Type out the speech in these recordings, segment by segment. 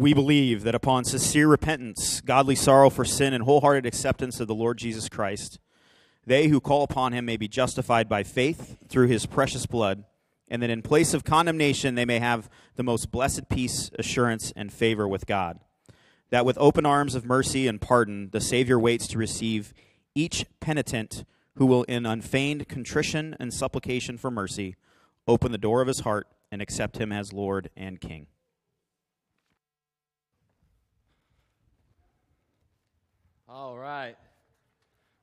We believe that upon sincere repentance, godly sorrow for sin, and wholehearted acceptance of the Lord Jesus Christ, they who call upon him may be justified by faith through his precious blood, and that in place of condemnation they may have the most blessed peace, assurance, and favor with God. That with open arms of mercy and pardon, the Savior waits to receive each penitent who will, in unfeigned contrition and supplication for mercy, open the door of his heart and accept him as Lord and King. All right.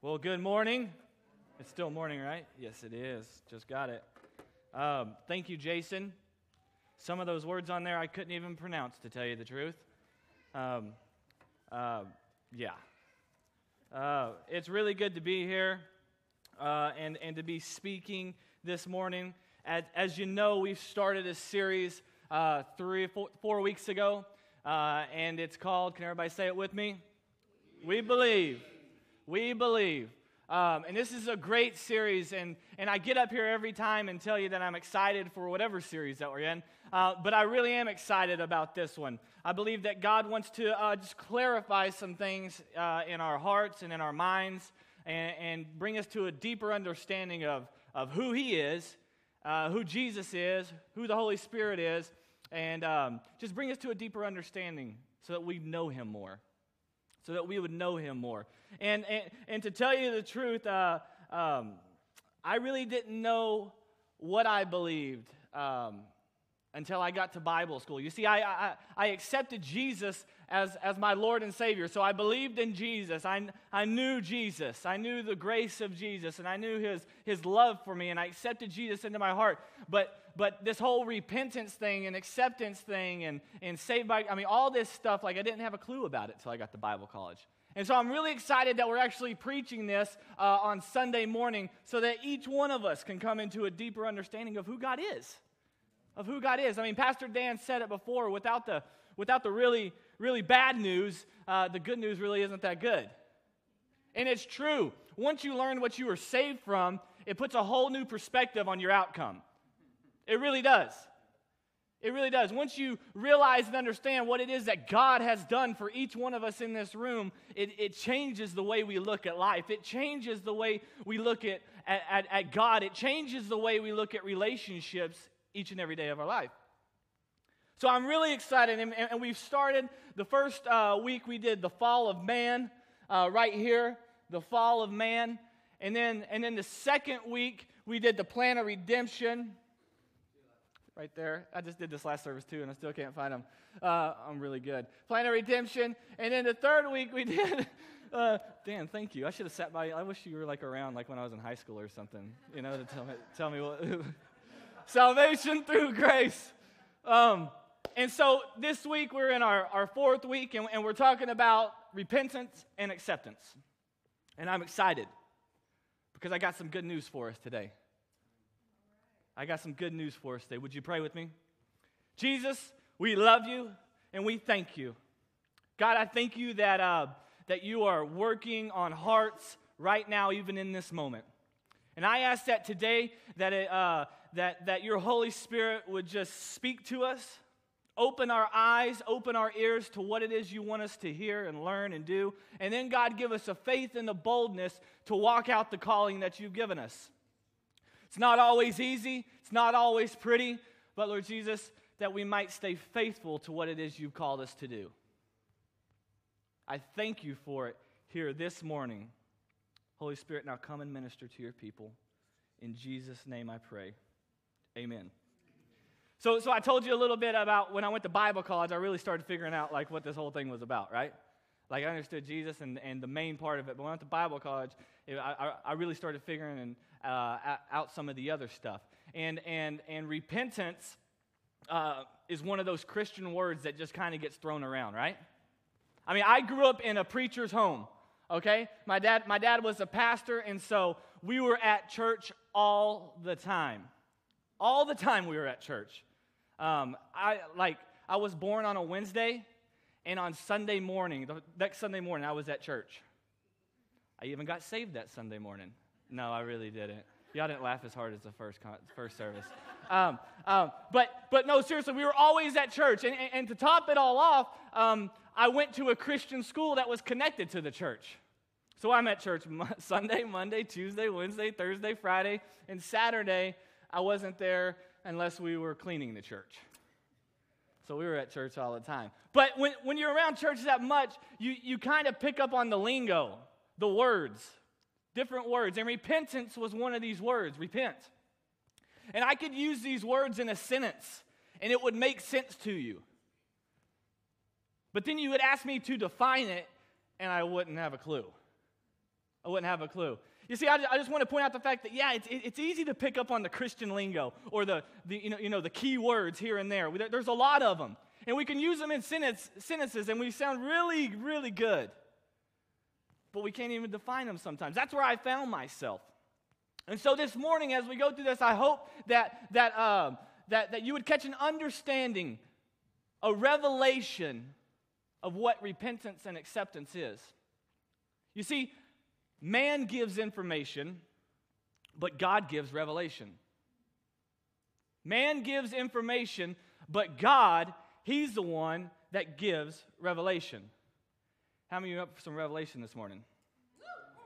Well, good morning. It's still morning, right? Yes, it is. Just got it. Um, thank you, Jason. Some of those words on there I couldn't even pronounce, to tell you the truth. Um, uh, yeah. Uh, it's really good to be here uh, and, and to be speaking this morning. As, as you know, we've started a series uh, three, four, four weeks ago, uh, and it's called, can everybody say it with me? We believe. We believe. Um, and this is a great series, and, and I get up here every time and tell you that I'm excited for whatever series that we're in. Uh, but I really am excited about this one. I believe that God wants to uh, just clarify some things uh, in our hearts and in our minds and, and, bring us to a deeper understanding of, of who He is, uh, who Jesus is, who the Holy Spirit is, and um, just bring us to a deeper understanding so that we know Him more so that we would know him more. And, and, and to tell you the truth, uh, um, I really didn't know what I believed um, until I got to Bible school. You see, I, I, I, accepted Jesus as, as my Lord and Savior. So I believed in Jesus. I, I knew Jesus. I knew the grace of Jesus, and I knew his, his love for me, and I accepted Jesus into my heart. But but this whole repentance thing and acceptance thing and, and saved by, I mean, all this stuff, like I didn't have a clue about it until I got to Bible college. And so I'm really excited that we're actually preaching this uh, on Sunday morning so that each one of us can come into a deeper understanding of who God is. Of who God is. I mean, Pastor Dan said it before without the, without the really, really bad news, uh, the good news really isn't that good. And it's true. Once you learn what you were saved from, it puts a whole new perspective on your outcome. It really does. It really does. Once you realize and understand what it is that God has done for each one of us in this room, it, it changes the way we look at life. It changes the way we look at, at, at, God. It changes the way we look at relationships each and every day of our life. So I'm really excited. And, and we've started the first uh, week we did the fall of man uh, right here, the fall of man. And then, and then the second week we did the plan of redemption right there. I just did this last service too, and I still can't find them. Uh, I'm really good. Plan of redemption. And then the third week we did. Uh, Dan, thank you. I should have sat by. I wish you were like around, like when I was in high school or something, you know, to tell me, tell me what. Salvation through grace. Um, and so this week we're in our, our fourth week, and, and we're talking about repentance and acceptance. And I'm excited because I got some good news for us today. I got some good news for us today. Would you pray with me? Jesus, we love you and we thank you. God, I thank you that, uh, that you are working on hearts right now, even in this moment. And I ask that today that, it, uh, that, that your Holy Spirit would just speak to us, open our eyes, open our ears to what it is you want us to hear and learn and do. And then, God, give us a faith and a boldness to walk out the calling that you've given us. It's not always easy, it's not always pretty, but Lord Jesus, that we might stay faithful to what it is you've called us to do. I thank you for it here this morning. Holy Spirit, now come and minister to your people. In Jesus' name I pray. Amen. So, so I told you a little bit about when I went to Bible college, I really started figuring out like what this whole thing was about, right? Like I understood Jesus and, and the main part of it, but when I went to Bible college, it, I, I really started figuring and, uh, out some of the other stuff. And, and, and repentance uh, is one of those Christian words that just kind of gets thrown around, right? I mean, I grew up in a preacher's home, okay? My dad, my dad was a pastor, and so we were at church all the time. All the time we were at church. Um, I, like, I was born on a Wednesday, and on Sunday morning, the next Sunday morning, I was at church. I even got saved that Sunday morning. No, I really didn't. Y'all didn't laugh as hard as the first, con- first service. Um, um, but, but no, seriously, we were always at church. And, and, and to top it all off, um, I went to a Christian school that was connected to the church. So I'm at church Sunday, Monday, Tuesday, Wednesday, Thursday, Friday, and Saturday. I wasn't there unless we were cleaning the church. So we were at church all the time. But when, when you're around church that much, you, you kind of pick up on the lingo, the words, different words. And repentance was one of these words repent. And I could use these words in a sentence, and it would make sense to you. But then you would ask me to define it, and I wouldn't have a clue. I wouldn't have a clue. You see, I, I just want to point out the fact that, yeah, it's, it's easy to pick up on the Christian lingo or the, the, you know, you know, the key words here and there. There's a lot of them. And we can use them in sentence, sentences, and we sound really, really good. But we can't even define them sometimes. That's where I found myself. And so this morning, as we go through this, I hope that, that, uh, that, that you would catch an understanding, a revelation of what repentance and acceptance is. You see, man gives information, but God gives revelation. Man gives information, but God, He's the one that gives revelation. How many of you up for some revelation this morning?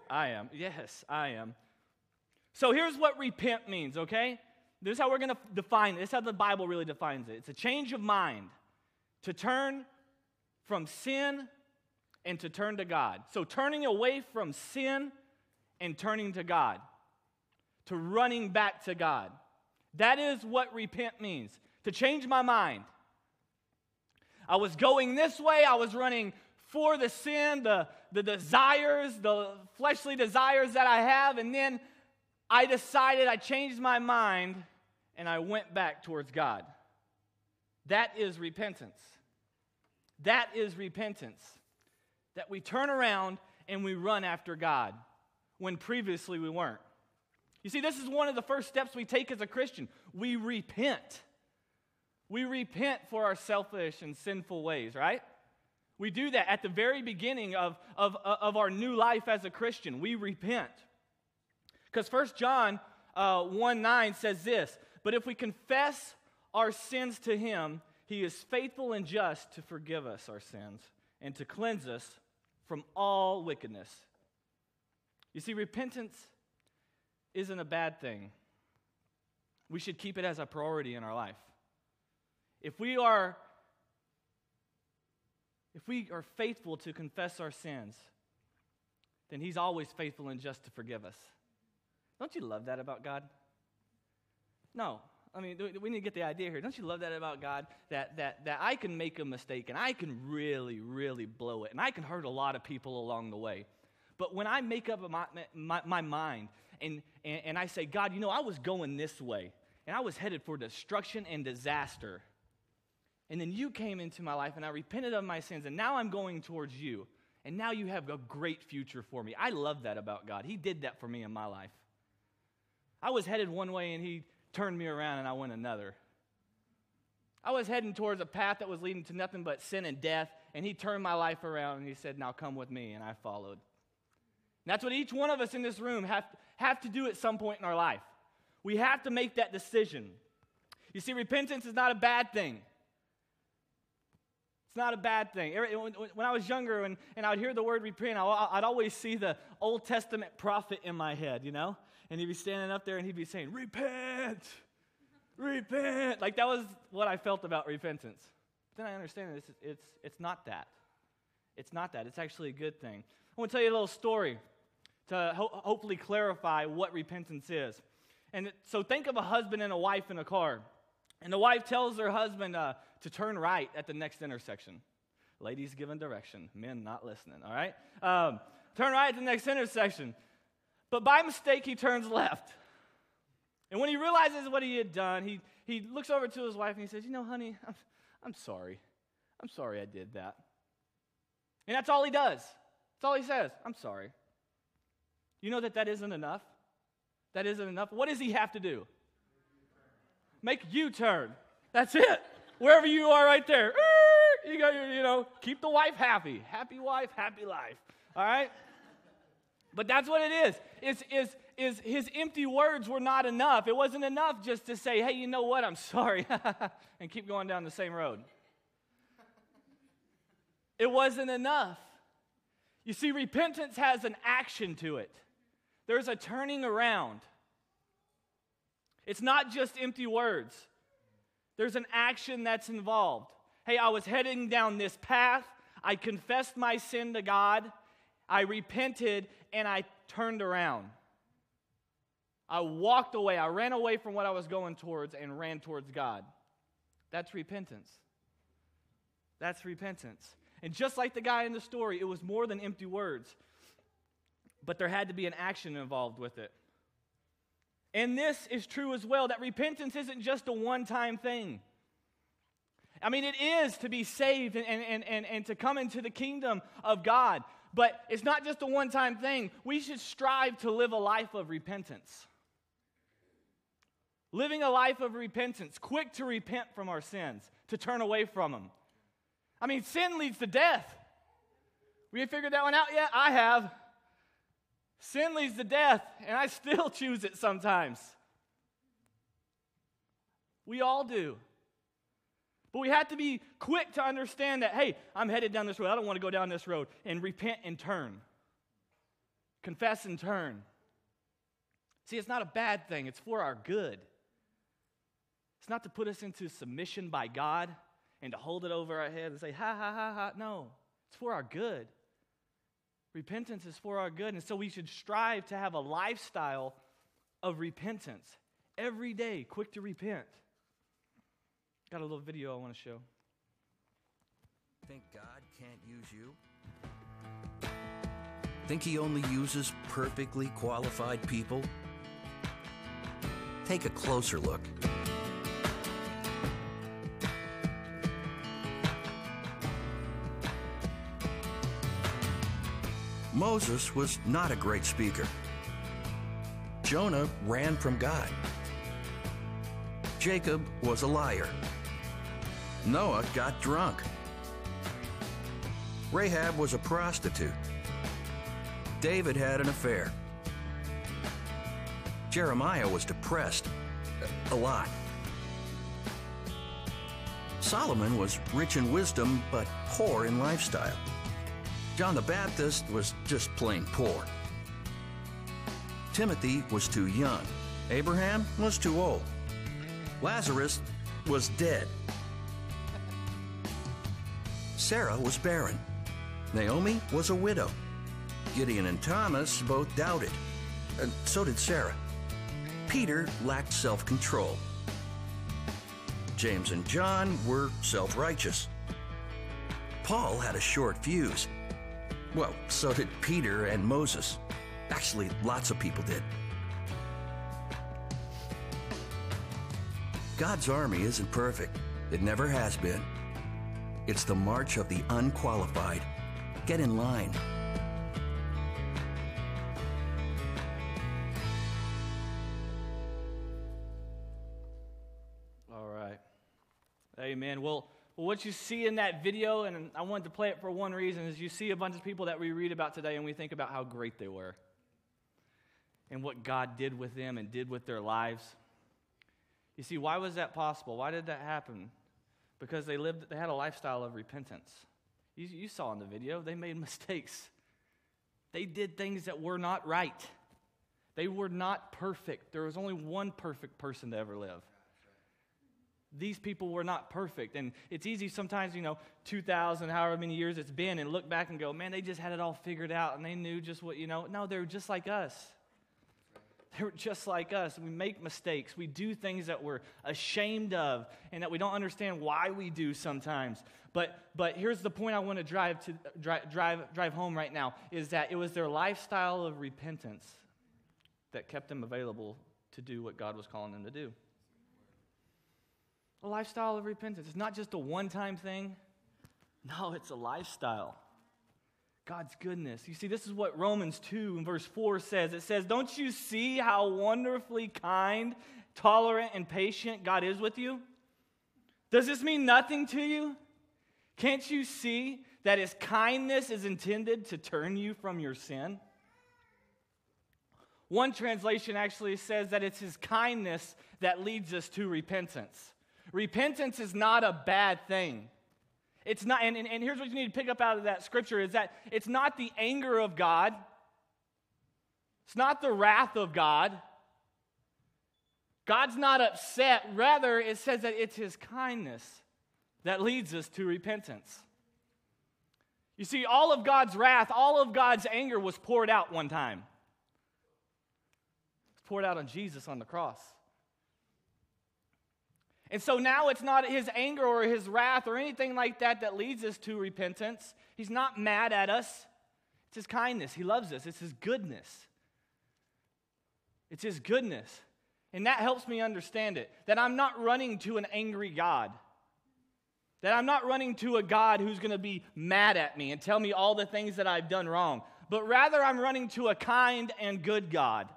I am. Yes, I am. So here's what repent means, okay? This is how we're going to define it. This is how the Bible really defines it. It's a change of mind to turn from sin and to turn to God. So turning away from sin and turning to God, to running back to God. That is what repent means to change my mind. I was going this way, I was running for the sin, the, the desires, the fleshly desires that I have, and then I decided, I changed my mind, and I went back towards God. That is repentance. That is repentance. That we turn around and we run after God when previously we weren't. You see, this is one of the first steps we take as a Christian. We repent. We repent for our selfish and sinful ways, right? We do that at the very beginning of, of, of our new life as a Christian. We repent. Because First John uh, 1 9 says this But if we confess our sins to him, he is faithful and just to forgive us our sins and to cleanse us from all wickedness. You see, repentance isn't a bad thing. We should keep it as a priority in our life. If we are if we are faithful to confess our sins, then he's always faithful and just to forgive us. Don't you love that about God? No. I mean, we need to get the idea here. Don't you love that about God? That, that, that I can make a mistake and I can really, really blow it. And I can hurt a lot of people along the way. But when I make up my, my, my mind and, and, and I say, God, you know, I was going this way and I was headed for destruction and disaster. And then you came into my life and I repented of my sins and now I'm going towards you. And now you have a great future for me. I love that about God. He did that for me in my life. I was headed one way and he turned me around and I went another. I was heading towards a path that was leading to nothing but sin and death, and he turned my life around and he said, Now come with me, and I followed. And that's what each one of us in this room have, have to do at some point in our life. We have to make that decision. You see, repentance is not a bad thing. It's not a bad thing. When I was younger and, and I would hear the word repent, I'd always see the Old Testament prophet in my head, you know? And he'd be standing up there and he'd be saying, Repent! Repent! Like that was what I felt about repentance. But Then I understand it's, it's, it's not that. It's not that. It's actually a good thing. I want to tell you a little story to ho- hopefully clarify what repentance is. And it, so think of a husband and a wife in a car. And the wife tells her husband uh, to turn right at the next intersection. Ladies giving direction, men not listening, all right? Um, turn right at the next intersection. But by mistake, he turns left. And when he realizes what he had done, he, he looks over to his wife and he says, You know, honey, I'm, I'm sorry. I'm sorry I did that. And that's all he does. That's all he says. I'm sorry. You know that that isn't enough? That isn't enough. What does he have to do? Make you turn. That's it. Wherever you are, right there. You got your, you know, keep the wife happy. Happy wife, happy life. All right? But that's what it is. It's, it's, is his empty words were not enough. It wasn't enough just to say, hey, you know what, I'm sorry, and keep going down the same road. It wasn't enough. You see, repentance has an action to it, there's a turning around. It's not just empty words, there's an action that's involved. Hey, I was heading down this path. I confessed my sin to God. I repented and I turned around. I walked away. I ran away from what I was going towards and ran towards God. That's repentance. That's repentance. And just like the guy in the story, it was more than empty words, but there had to be an action involved with it. And this is true as well that repentance isn't just a one time thing. I mean, it is to be saved and, and, and, and to come into the kingdom of God, but it's not just a one time thing. We should strive to live a life of repentance. Living a life of repentance, quick to repent from our sins, to turn away from them. I mean, sin leads to death. We figured that one out yet? I have. Sin leads to death, and I still choose it sometimes. We all do. But we have to be quick to understand that, hey, I'm headed down this road. I don't want to go down this road. And repent and turn. Confess and turn. See, it's not a bad thing, it's for our good. It's not to put us into submission by God and to hold it over our head and say, ha, ha, ha, ha. No, it's for our good. Repentance is for our good. And so we should strive to have a lifestyle of repentance every day, quick to repent. Got a little video I want to show. Think God can't use you? Think He only uses perfectly qualified people? Take a closer look. Moses was not a great speaker. Jonah ran from God. Jacob was a liar. Noah got drunk. Rahab was a prostitute. David had an affair. Jeremiah was depressed. Uh, a lot. Solomon was rich in wisdom, but poor in lifestyle. John the Baptist was just plain poor. Timothy was too young. Abraham was too old. Lazarus was dead. Sarah was barren. Naomi was a widow. Gideon and Thomas both doubted. And so did Sarah. Peter lacked self control. James and John were self righteous. Paul had a short fuse. Well, so did Peter and Moses. Actually, lots of people did. God's army isn't perfect. It never has been. It's the march of the unqualified. Get in line. All right. Amen. Well, what you see in that video, and I wanted to play it for one reason, is you see a bunch of people that we read about today and we think about how great they were and what God did with them and did with their lives. You see, why was that possible? Why did that happen? Because they lived, they had a lifestyle of repentance. You, you saw in the video, they made mistakes. They did things that were not right. They were not perfect. There was only one perfect person to ever live these people were not perfect. And it's easy sometimes, you know, 2,000, however many years it's been, and look back and go, man, they just had it all figured out and they knew just what, you know. No, they were just like us. They were just like us. We make mistakes. We do things that we're ashamed of and that we don't understand why we do sometimes. But, but here's the point I want to drive, to, drive, drive, drive home right now is that it was their lifestyle of repentance that kept them available to do what God was calling them to do. A lifestyle of repentance. It's not just a one time thing, no, it's a lifestyle. God's goodness. You see, this is what Romans 2 and verse 4 says. It says, Don't you see how wonderfully kind, tolerant, and patient God is with you? Does this mean nothing to you? Can't you see that His kindness is intended to turn you from your sin? One translation actually says that it's his kindness that leads us to repentance. Repentance is not a bad thing. It's not, and, and, and here's what you need to pick up out of that scripture is that it's not the anger of God, it's not the wrath of God. God's not upset. Rather, it says that it's his kindness that leads us to repentance. You see, all of God's wrath, all of God's anger was poured out one time. It's poured out on Jesus on the cross. And so now it's not his anger or his wrath or anything like that that leads us to repentance. He's not mad at us. It's his kindness. He loves us. It's his goodness. It's his goodness. And that helps me understand it that I'm not running to an angry God. That I'm not running to a God who's going to be mad at me and tell me all the things that I've done wrong, but rather I'm running to a kind and good God.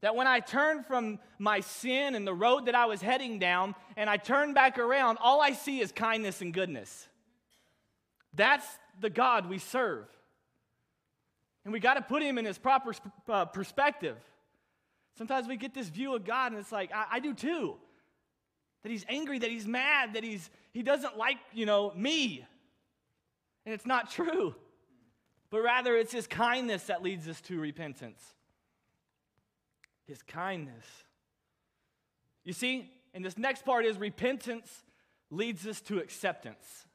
That when I turn from my sin and the road that I was heading down and I turn back around, all I see is kindness and goodness. That's the God we serve. And we got to put him in his proper uh, perspective. Sometimes we get this view of God and it's like, I, I do too. That he's angry, that he's mad, that he's, he doesn't like, you know, me. And it's not true. But rather, it's his kindness that leads us to repentance his kindness. You see, and this next part is repentance leads us to acceptance.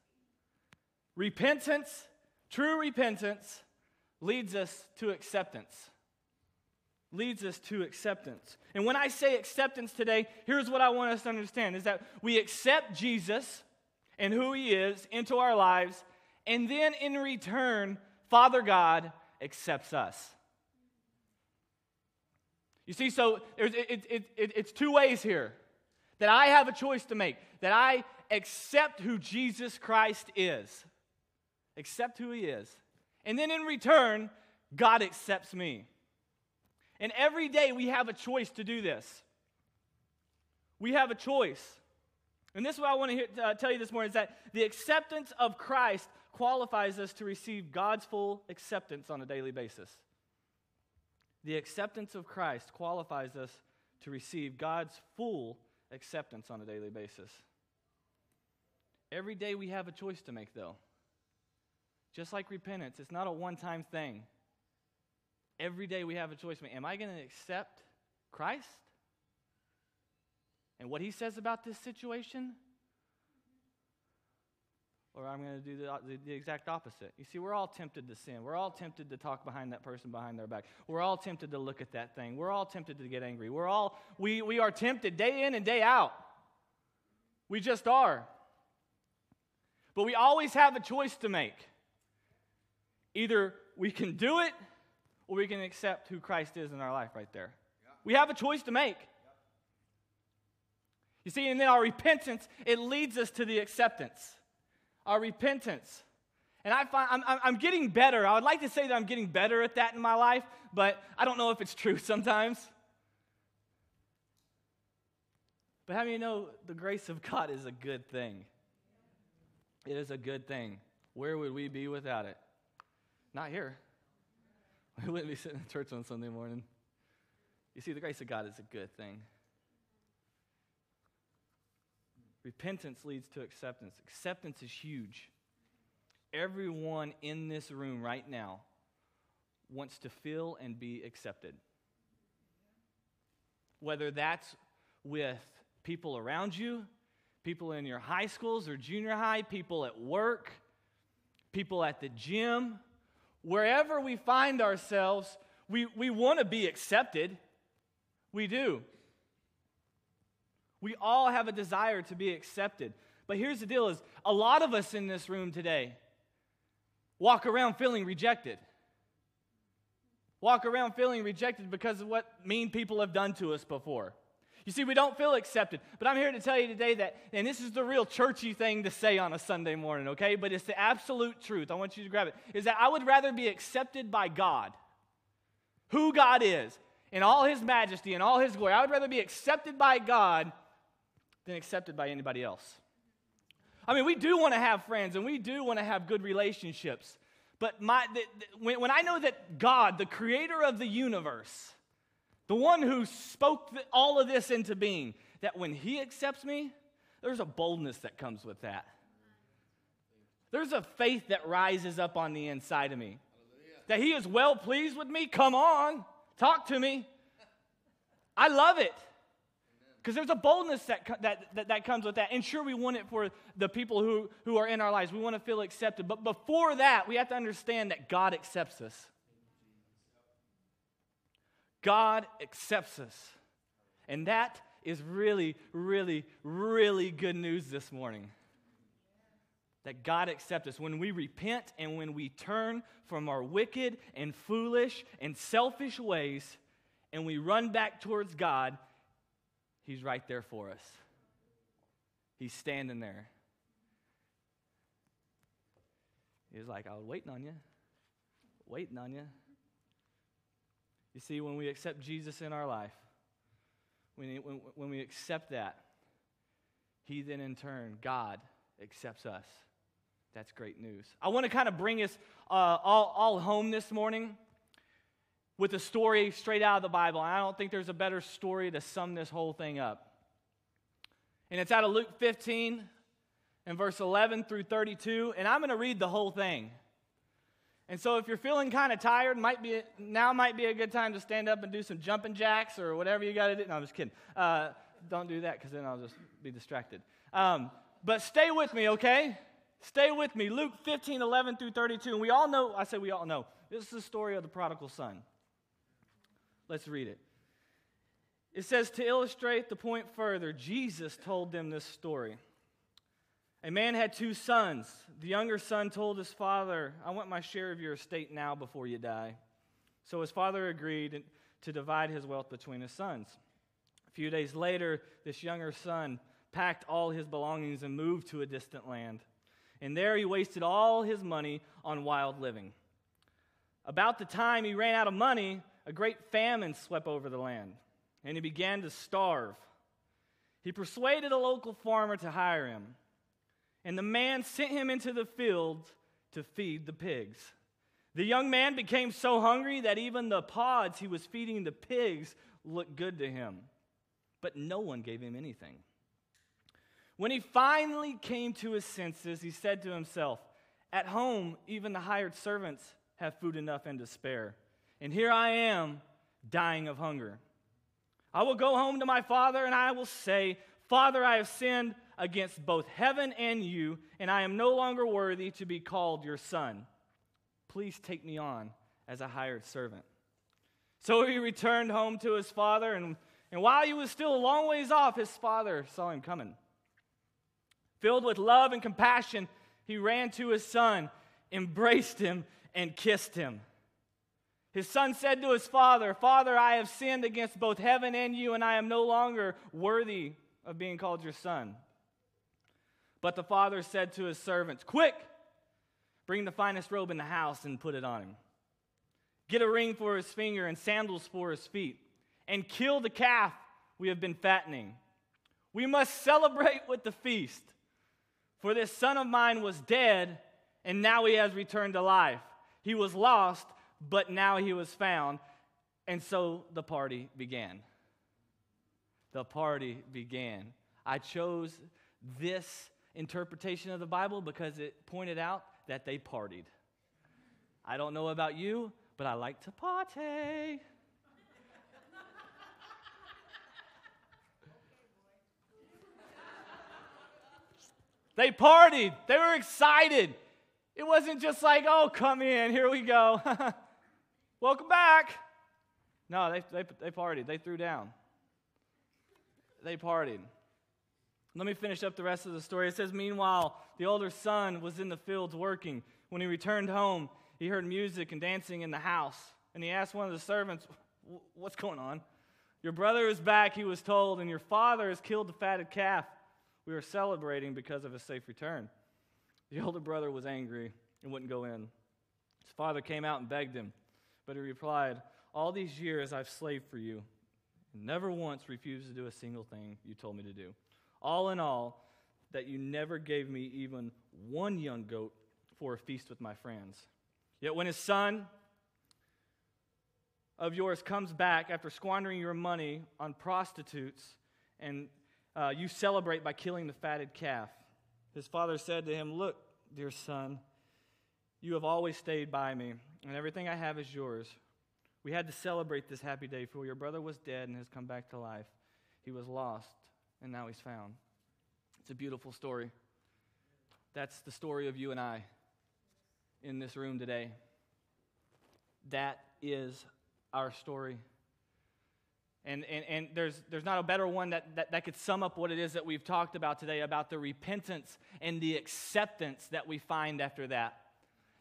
Repentance, true repentance, leads us to acceptance. Leads us to acceptance. And when I say acceptance today, here's what I want us to understand is that we accept Jesus and who he is into our lives, and then in return, Father God accepts us. You see, so it, it, it, it's two ways here that I have a choice to make, that I accept who Jesus Christ is, accept who he is. And then in return, God accepts me. And every day we have a choice to do this. We have a choice. And this is what I want to hear, uh, tell you this morning is that the acceptance of Christ qualifies us to receive God's full acceptance on a daily basis. The acceptance of Christ qualifies us to receive God's full acceptance on a daily basis. Every day we have a choice to make, though. Just like repentance, it's not a one time thing. Every day we have a choice. Am I going to accept Christ and what he says about this situation? Or I'm going to do the, the, exact opposite. You see, we're all tempted to sin. We're all tempted to talk behind that person behind their back. We're all tempted to look at that thing. We're all tempted to get angry. We're all, we, we are tempted day in and day out. We just are. But we always have a choice to make. Either we can do it or we can accept who Christ is in our life right there. Yeah. We have a choice to make. You see, and then our repentance, it leads us to the acceptance our repentance. And I find I'm, I'm getting better. I would like to say that I'm getting better at that in my life, but I don't know if it's true sometimes. But how many know the grace of God is a good thing? It is a good thing. Where would we be without it? Not here. We wouldn't be sitting in church on Sunday morning. You see, the grace of God is a good thing. Repentance leads to acceptance. Acceptance is huge. Everyone in this room right now wants to feel and be accepted. Whether that's with people around you, people in your high schools or junior high, people at work, people at the gym, wherever we find ourselves, we, we want to be accepted. We do. We all have a desire to be accepted. But here's the deal is a lot of us in this room today walk around feeling rejected. Walk around feeling rejected because of what mean people have done to us before. You see, we don't feel accepted. But I'm here to tell you today that, and this is the real churchy thing to say on a Sunday morning, okay? But it's the absolute truth. I want you to grab it. Is that I would rather be accepted by God, who God is, in all his majesty and all his glory. I would rather be accepted by God than accepted by anybody else. I mean, we do want to have friends and we do want to have good relationships. But my, the, the, when, when I know that God, the creator of the universe, the one who spoke all of this into being, that when he accepts me, there's a boldness that comes with that. There's a faith that rises up on the inside of me. That he is well pleased with me? Come on, talk to me. I love it. Because there's a boldness that, that, that, that, comes with that. And sure, we want it for the people who, who are in our lives. We want to feel accepted. But before that, we have to understand that God accepts us. God accepts us. And that is really, really, really good news this morning. That God accepts us. When we repent and when we turn from our wicked and foolish and selfish ways and we run back towards God, He's right there for us. He's standing there. He's like, I was waiting on you, waiting on you. You see, when we accept Jesus in our life, when, when, when we accept that, He then in turn, God, accepts us. That's great news. I want to kind of bring us uh, all, all home this morning with a story straight out of the Bible. I don't think there's a better story to sum this whole thing up. And it's out of Luke 15 and verse 11 through 32. And I'm going to read the whole thing. And so if you're feeling kind of tired, might be now might be a good time to stand up and do some jumping jacks or whatever you got to do. No, I'm just kidding. Uh, don't do that because then I'll just be distracted. Um, but stay with me, okay? Stay with me. Luke 15, 11 through 32. And we all know, I say we all know, this is the story of the prodigal son. Let's read it. It says, to illustrate the point further, Jesus told them this story. A man had two sons. The younger son told his father, I want my share of your estate now before you die. So his father agreed to divide his wealth between his sons. A few days later, this younger son packed all his belongings and moved to a distant land. And there he wasted all his money on wild living. About the time he ran out of money, a great famine swept over the land, and he began to starve. He persuaded a local farmer to hire him and the man sent him into the field to feed the pigs. The young man became so hungry that even the pods he was feeding the pigs looked good to him, but no one gave him anything. When he finally came to his senses, he said to himself, At home, even the hired servants have food enough and to spare, and here I am dying of hunger. I will go home to my father and I will say, Father, I have sinned against both heaven and you, and I am no longer worthy to be called your son. Please take me on as a hired servant. So he returned home to his father, and, and while he was still a long ways off, his father saw him coming. Filled with love and compassion, he ran to his son, embraced him, and kissed him. His son said to his father, Father, I have sinned against both heaven and you, and I am no longer worthy of being called your son. But the father said to his servants, Quick, bring the finest robe in the house and put it on him. Get a ring for his finger and sandals for his feet, and kill the calf we have been fattening. We must celebrate with the feast. For this son of mine was dead, and now he has returned to life. He was lost, but now he was found. And so the party began. The party began. I chose this interpretation of the Bible because it pointed out that they partied. I don't know about you, but I like to party. they partied. They were excited. It wasn't just like, oh, come in, here we go. Welcome back. No, they, they, they partied. They threw down. They partied. Let me finish up the rest of the story. It says, Meanwhile, the older son was in the fields working. When he returned home, he heard music and dancing in the house. And he asked one of the servants, What's going on? Your brother is back, he was told, and your father has killed the fatted calf. We are celebrating because of his safe return. The older brother was angry and wouldn't go in. His father came out and begged him, but he replied, All these years I've slaved for you, and never once refused to do a single thing you told me to do. All in all, that you never gave me even one young goat for a feast with my friends. Yet when his son of yours comes back after squandering your money on prostitutes, and uh, you celebrate by killing the fatted calf. His father said to him, Look, dear son, you have always stayed by me, and everything I have is yours. We had to celebrate this happy day, for your brother was dead and has come back to life. He was lost, and now he's found. It's a beautiful story. That's the story of you and I in this room today. That is our story. And, and, and there's, there's not a better one that, that, that could sum up what it is that we've talked about today about the repentance and the acceptance that we find after that.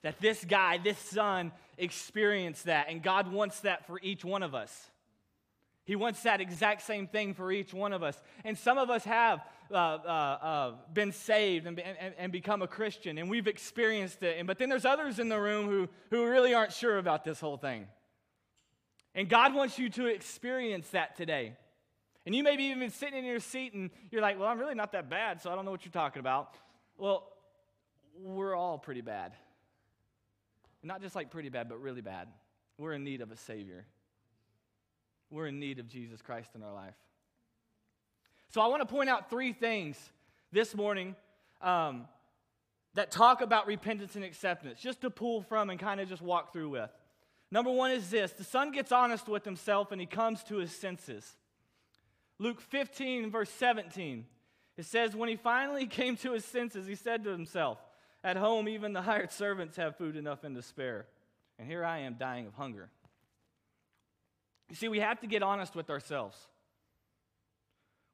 That this guy, this son, experienced that, and God wants that for each one of us. He wants that exact same thing for each one of us. And some of us have uh, uh, uh, been saved and, and, and, become a Christian, and we've experienced it. And, but then there's others in the room who, who really aren't sure about this whole thing. And God wants you to experience that today. And you may be even sitting in your seat and you're like, well, I'm really not that bad, so I don't know what you're talking about. Well, we're all pretty bad. Not just like pretty bad, but really bad. We're in need of a Savior. We're in need of Jesus Christ in our life. So I want to point out three things this morning um, that talk about repentance and acceptance, just to pull from and kind of just walk through with. Number one is this the son gets honest with himself and he comes to his senses. Luke 15, verse 17, it says, When he finally came to his senses, he said to himself, At home, even the hired servants have food enough and to spare. And here I am dying of hunger. You see, we have to get honest with ourselves.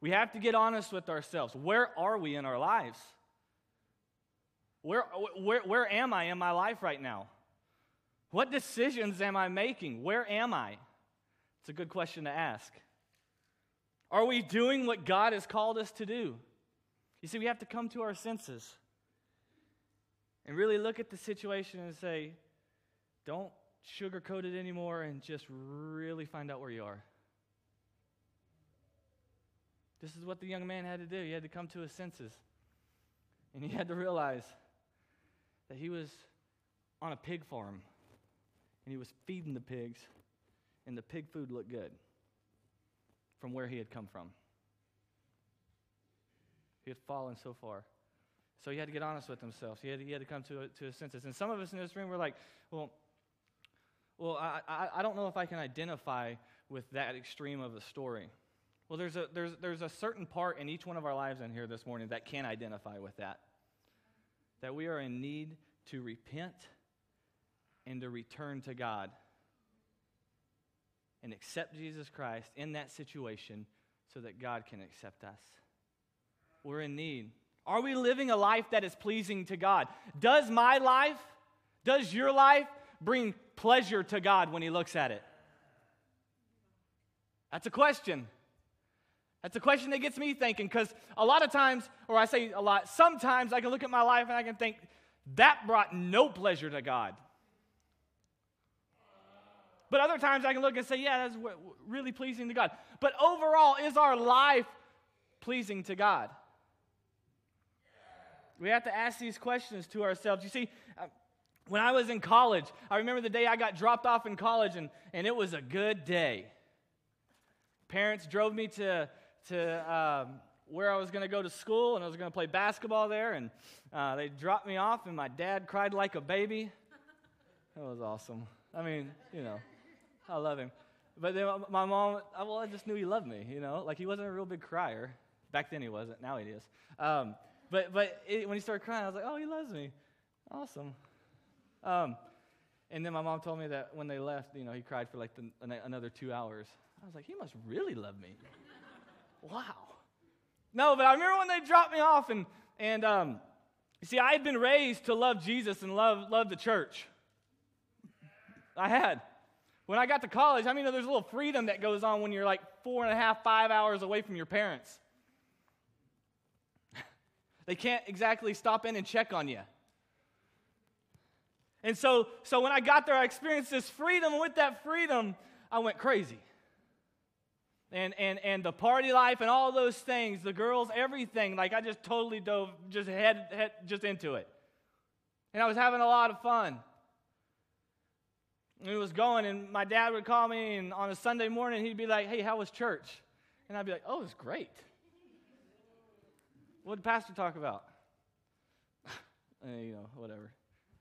We have to get honest with ourselves. Where are we in our lives? Where, where, where am I in my life right now? What decisions am I making? Where am I? It's a good question to ask. Are we doing what God has called us to do? You see, we have to come to our senses and really look at the situation and say, don't sugarcoat it anymore and just really find out where you are. This is what the young man had to do. He had to come to his senses. And he had to realize that he was on a pig farm and he was feeding the pigs, and the pig food looked good from where he had come from. He had fallen so far. So he had to get honest with himself. He had, he had to come to, to his senses. And some of us in this room were like, well, well I, I, I don't know if I can identify with that extreme of a story. Well, there's a, there's, there's a certain part in each one of our lives in here this morning that can identify with that. That we are in need to repent and to return to God and accept Jesus Christ in that situation so that God can accept us. We're in need. Are we living a life that is pleasing to God? Does my life, does your life bring pleasure to God when He looks at it? That's a question. That's a question that gets me thinking because a lot of times, or I say a lot, sometimes I can look at my life and I can think, that brought no pleasure to God. But other times I can look and say, yeah, that's really pleasing to God. But overall, is our life pleasing to God? We have to ask these questions to ourselves. You see, uh, when I was in college, I remember the day I got dropped off in college, and, and it was a good day. Parents drove me to, to um, where I was going to go to school, and I was going to play basketball there, and uh, they dropped me off, and my dad cried like a baby. That was awesome. I mean, you know. I love him. But then my mom, well, I just knew he loved me, you know? Like he wasn't a real big crier. Back then he wasn't. Now he is. Um, but but it, when he started crying, I was like, oh, he loves me. Awesome. Um, and then my mom told me that when they left, you know, he cried for like the, another two hours. I was like, he must really love me. wow. No, but I remember when they dropped me off, and and um, see, I had been raised to love Jesus and love love the church. I had. When I got to college, I mean, there's a little freedom that goes on when you're like four and a half, five hours away from your parents. They can't exactly stop in and check on you. And so, so when I got there, I experienced this freedom. And with that freedom, I went crazy. And, and, and the party life and all those things, the girls, everything, like I just totally dove just head, head just into it. And I was having a lot of fun. And he was going, and my dad would call me, and on a Sunday morning, he'd be like, Hey, how was church? And I'd be like, Oh, it was great. What did pastor talk about? you know, whatever.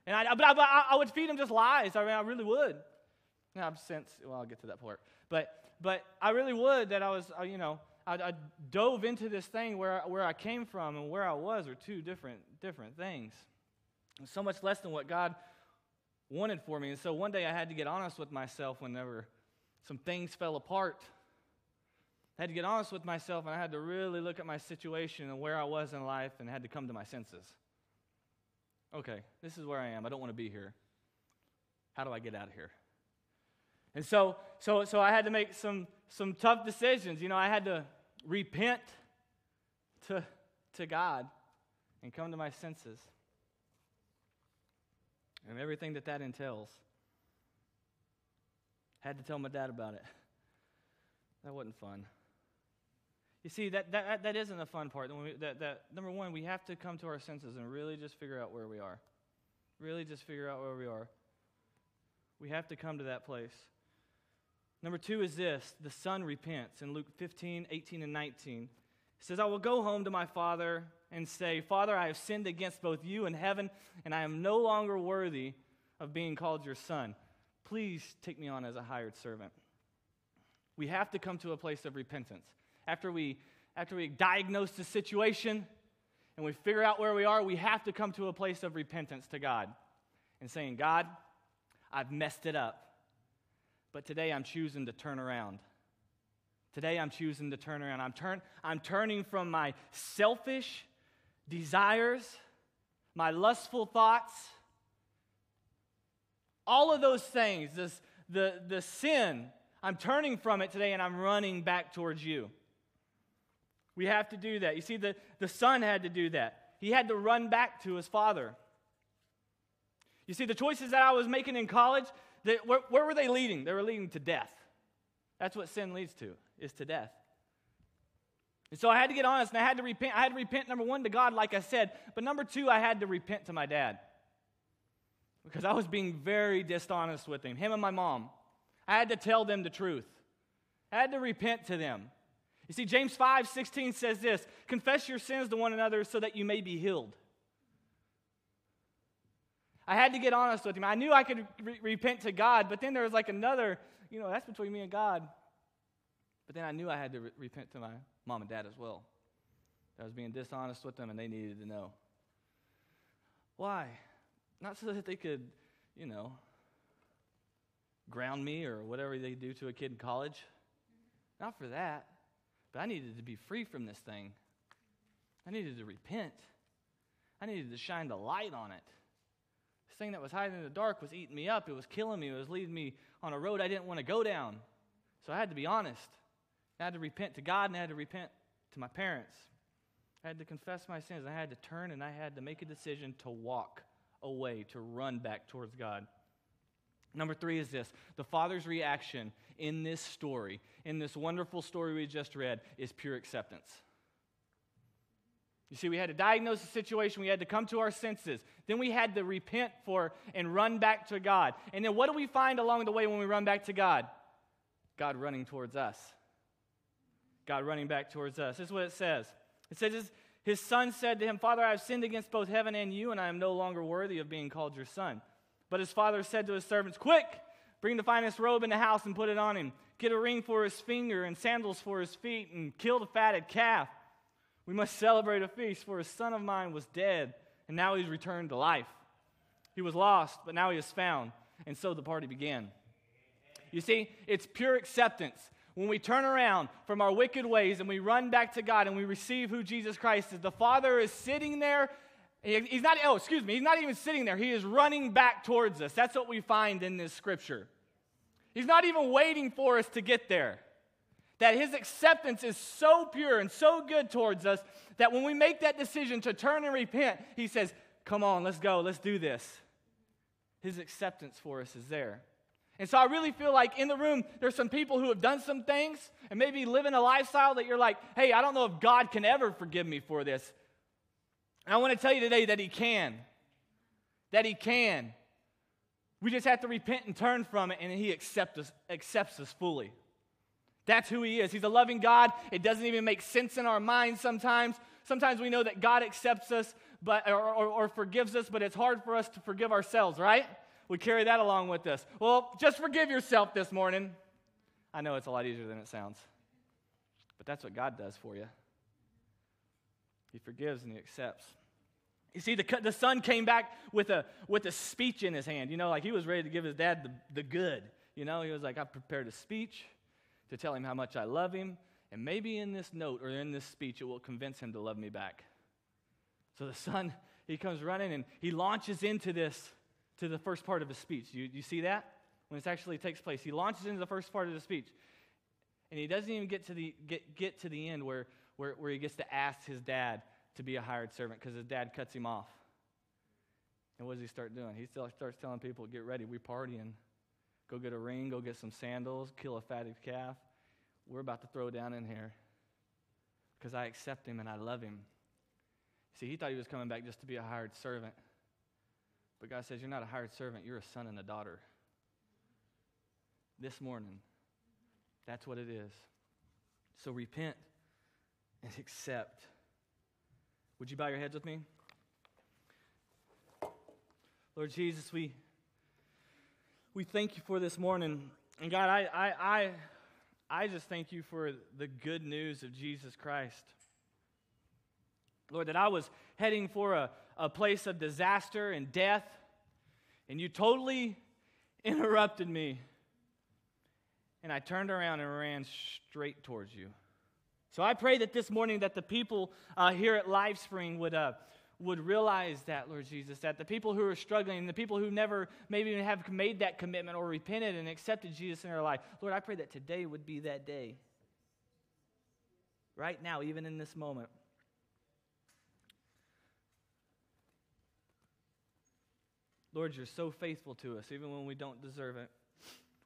And I, but I, I, would feed him just lies. I mean, I really would. Now, I've since, well, I'll get to that part. But, but I really would that I was, uh, you know, I, I, dove into this thing where, where I came from and where I was are two different, different things. So much less than what God wanted for me. And so one day I had to get honest with myself whenever some things fell apart. I had to get honest with myself and I had to really look at my situation and where I was in life and had to come to my senses. Okay, this is where I am. I don't want to be here. How do I get out of here? And so, so, so I had to make some, some tough decisions. You know, I had to repent to, to God and come to my senses and everything that that entails. I Had to tell my dad about it. That wasn't fun. You see, that, that, that isn't the fun part. That, that, number one, we have to come to our senses and really just figure out where we are. Really just figure out where we are. We have to come to that place. Number two is this the son repents in Luke 15, 18, and 19. He says, I will go home to my father and say, Father, I have sinned against both you and heaven, and I am no longer worthy of being called your son. Please take me on as a hired servant. We have to come to a place of repentance after we, after we diagnose the situation and we figure out where we are, we have to come to a place of repentance to God and saying, God, I've messed it up. But today I'm choosing to turn around. Today I'm choosing to turn around. I'm, turn, I'm turning from my selfish desires, my lustful thoughts, all of those things, this, the, the sin, I'm turning from it today and I'm running back towards you. We have to do that. You see, the, the son had to do that. He had to run back to his father. You see, the choices that I was making in college, they, where, where were they leading? They were leading to death. That's what sin leads to, is to death. And so I had to get honest and I had to repent. I had to repent, number one, to God, like I said. But number two, I had to repent to my dad. Because I was being very dishonest with him, him and my mom. I had to tell them the truth. I had to repent to them. You see, James 5 16 says this Confess your sins to one another so that you may be healed. I had to get honest with him. I knew I could re- repent to God, but then there was like another, you know, that's between me and God. But then I knew I had to re- repent to my mom and dad as well. I was being dishonest with them and they needed to know. Why? Not so that they could, you know, ground me or whatever they do to a kid in college. Not for that. But I needed to be free from this thing. I needed to repent. I needed to shine the light on it. This thing that was hiding in the dark was eating me up. It was killing me. It was leading me on a road I didn't want to go down. So I had to be honest. I had to repent to God and I had to repent to my parents. I had to confess my sins. I had to turn and I had to make a decision to walk away, to run back towards God. Number three is this the father's reaction in this story, in this wonderful story we just read, is pure acceptance. You see, we had to diagnose the situation. We had to come to our senses. Then we had to repent for and run back to God. And then what do we find along the way when we run back to God? God running towards us. God running back towards us. This is what it says. It says, His son said to him, Father, I have sinned against both heaven and you, and I am no longer worthy of being called your son. But his father said to his servants, Quick, bring the finest robe in the house and put it on him. Get a ring for his finger and sandals for his feet, and kill the fatted calf. We must celebrate a feast, for a son of mine was dead, and now he's returned to life. He was lost, but now he is found. And so the party began. You see, it's pure acceptance. When we turn around from our wicked ways and we run back to God and we receive who Jesus Christ is, the Father is sitting there He's not, oh, excuse me, he's not even sitting there. He is running back towards us. That's what we find in this scripture. He's not even waiting for us to get there. That his acceptance is so pure and so good towards us that when we make that decision to turn and repent, he says, Come on, let's go, let's do this. His acceptance for us is there. And so I really feel like in the room, there's some people who have done some things and maybe living a lifestyle that you're like, hey, I don't know if God can ever forgive me for this. And I want to tell you today that He can. That He can. We just have to repent and turn from it, and He accept us, accepts us fully. That's who He is. He's a loving God. It doesn't even make sense in our minds sometimes. Sometimes we know that God accepts us but, or, or, or forgives us, but it's hard for us to forgive ourselves, right? We carry that along with us. Well, just forgive yourself this morning. I know it's a lot easier than it sounds, but that's what God does for you. He forgives and He accepts. You see, the, the son came back with a, with a speech in his hand. You know, like he was ready to give his dad the, the good. You know, he was like, I prepared a speech to tell him how much I love him. And maybe in this note or in this speech, it will convince him to love me back. So the son, he comes running and he launches into this, to the first part of his speech. You, you see that? When it actually takes place. He launches into the first part of the speech. And he doesn't even get to the, get, get to the end where, where, where he gets to ask his dad to be a hired servant because his dad cuts him off. And what does he start doing? He still starts telling people, get ready, we're partying. Go get a ring, go get some sandals, kill a fatted calf. We're about to throw down in here because I accept him and I love him. See, he thought he was coming back just to be a hired servant. But God says, You're not a hired servant, you're a son and a daughter. This morning, that's what it is. So repent and accept. Would you bow your heads with me? Lord Jesus, we, we thank you for this morning. And God, I, I, I, I just thank you for the good news of Jesus Christ. Lord, that I was heading for a, a place of disaster and death, and you totally interrupted me. And I turned around and ran straight towards you. So I pray that this morning that the people uh, here at LifeSpring would, uh, would realize that, Lord Jesus, that the people who are struggling, the people who never maybe even have made that commitment or repented and accepted Jesus in their life, Lord, I pray that today would be that day. Right now, even in this moment. Lord, you're so faithful to us, even when we don't deserve it.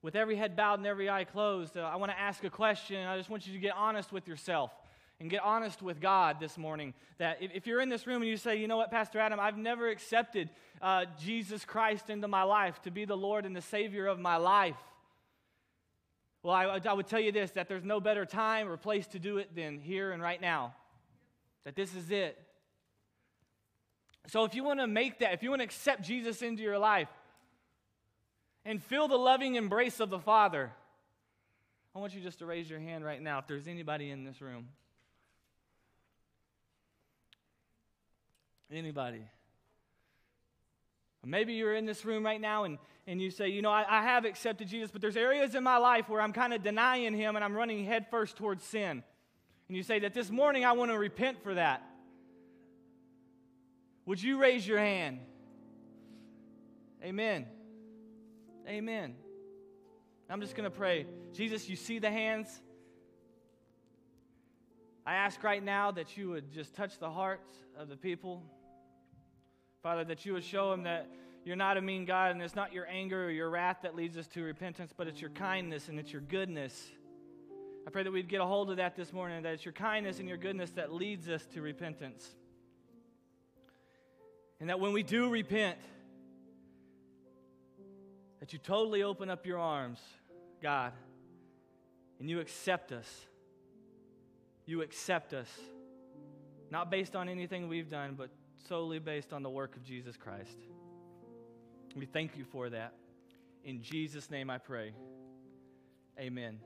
With every head bowed and every eye closed, uh, I want to ask a question. I just want you to get honest with yourself and get honest with God this morning. That if, if you're in this room and you say, you know what, Pastor Adam, I've never accepted uh, Jesus Christ into my life to be the Lord and the Savior of my life. Well, I, I would tell you this that there's no better time or place to do it than here and right now. That this is it. So if you want to make that, if you want to accept Jesus into your life and feel the loving embrace of the Father, I want you just to raise your hand right now if there's anybody in this room. Anybody. Maybe you're in this room right now and, and you say, you know, I, I have accepted Jesus, but there's areas in my life where I'm kind of denying him and I'm running headfirst towards sin. And you say that this morning I want to repent for that. Would you raise your hand? Amen. Amen. I'm just going to pray. Jesus, you see the hands. I ask right now that you would just touch the hearts of the people. Father, that you would show them that you're not a mean God and it's not your anger or your wrath that leads us to repentance, but it's your kindness and it's your goodness. I pray that we'd get a hold of that this morning, that it's your kindness and your goodness that leads us to repentance. And that when we do repent, that you totally open up your arms, God, and you accept us. You accept us. Not based on anything we've done, but solely based on the work of Jesus Christ. We thank you for that. In Jesus' name I pray. Amen.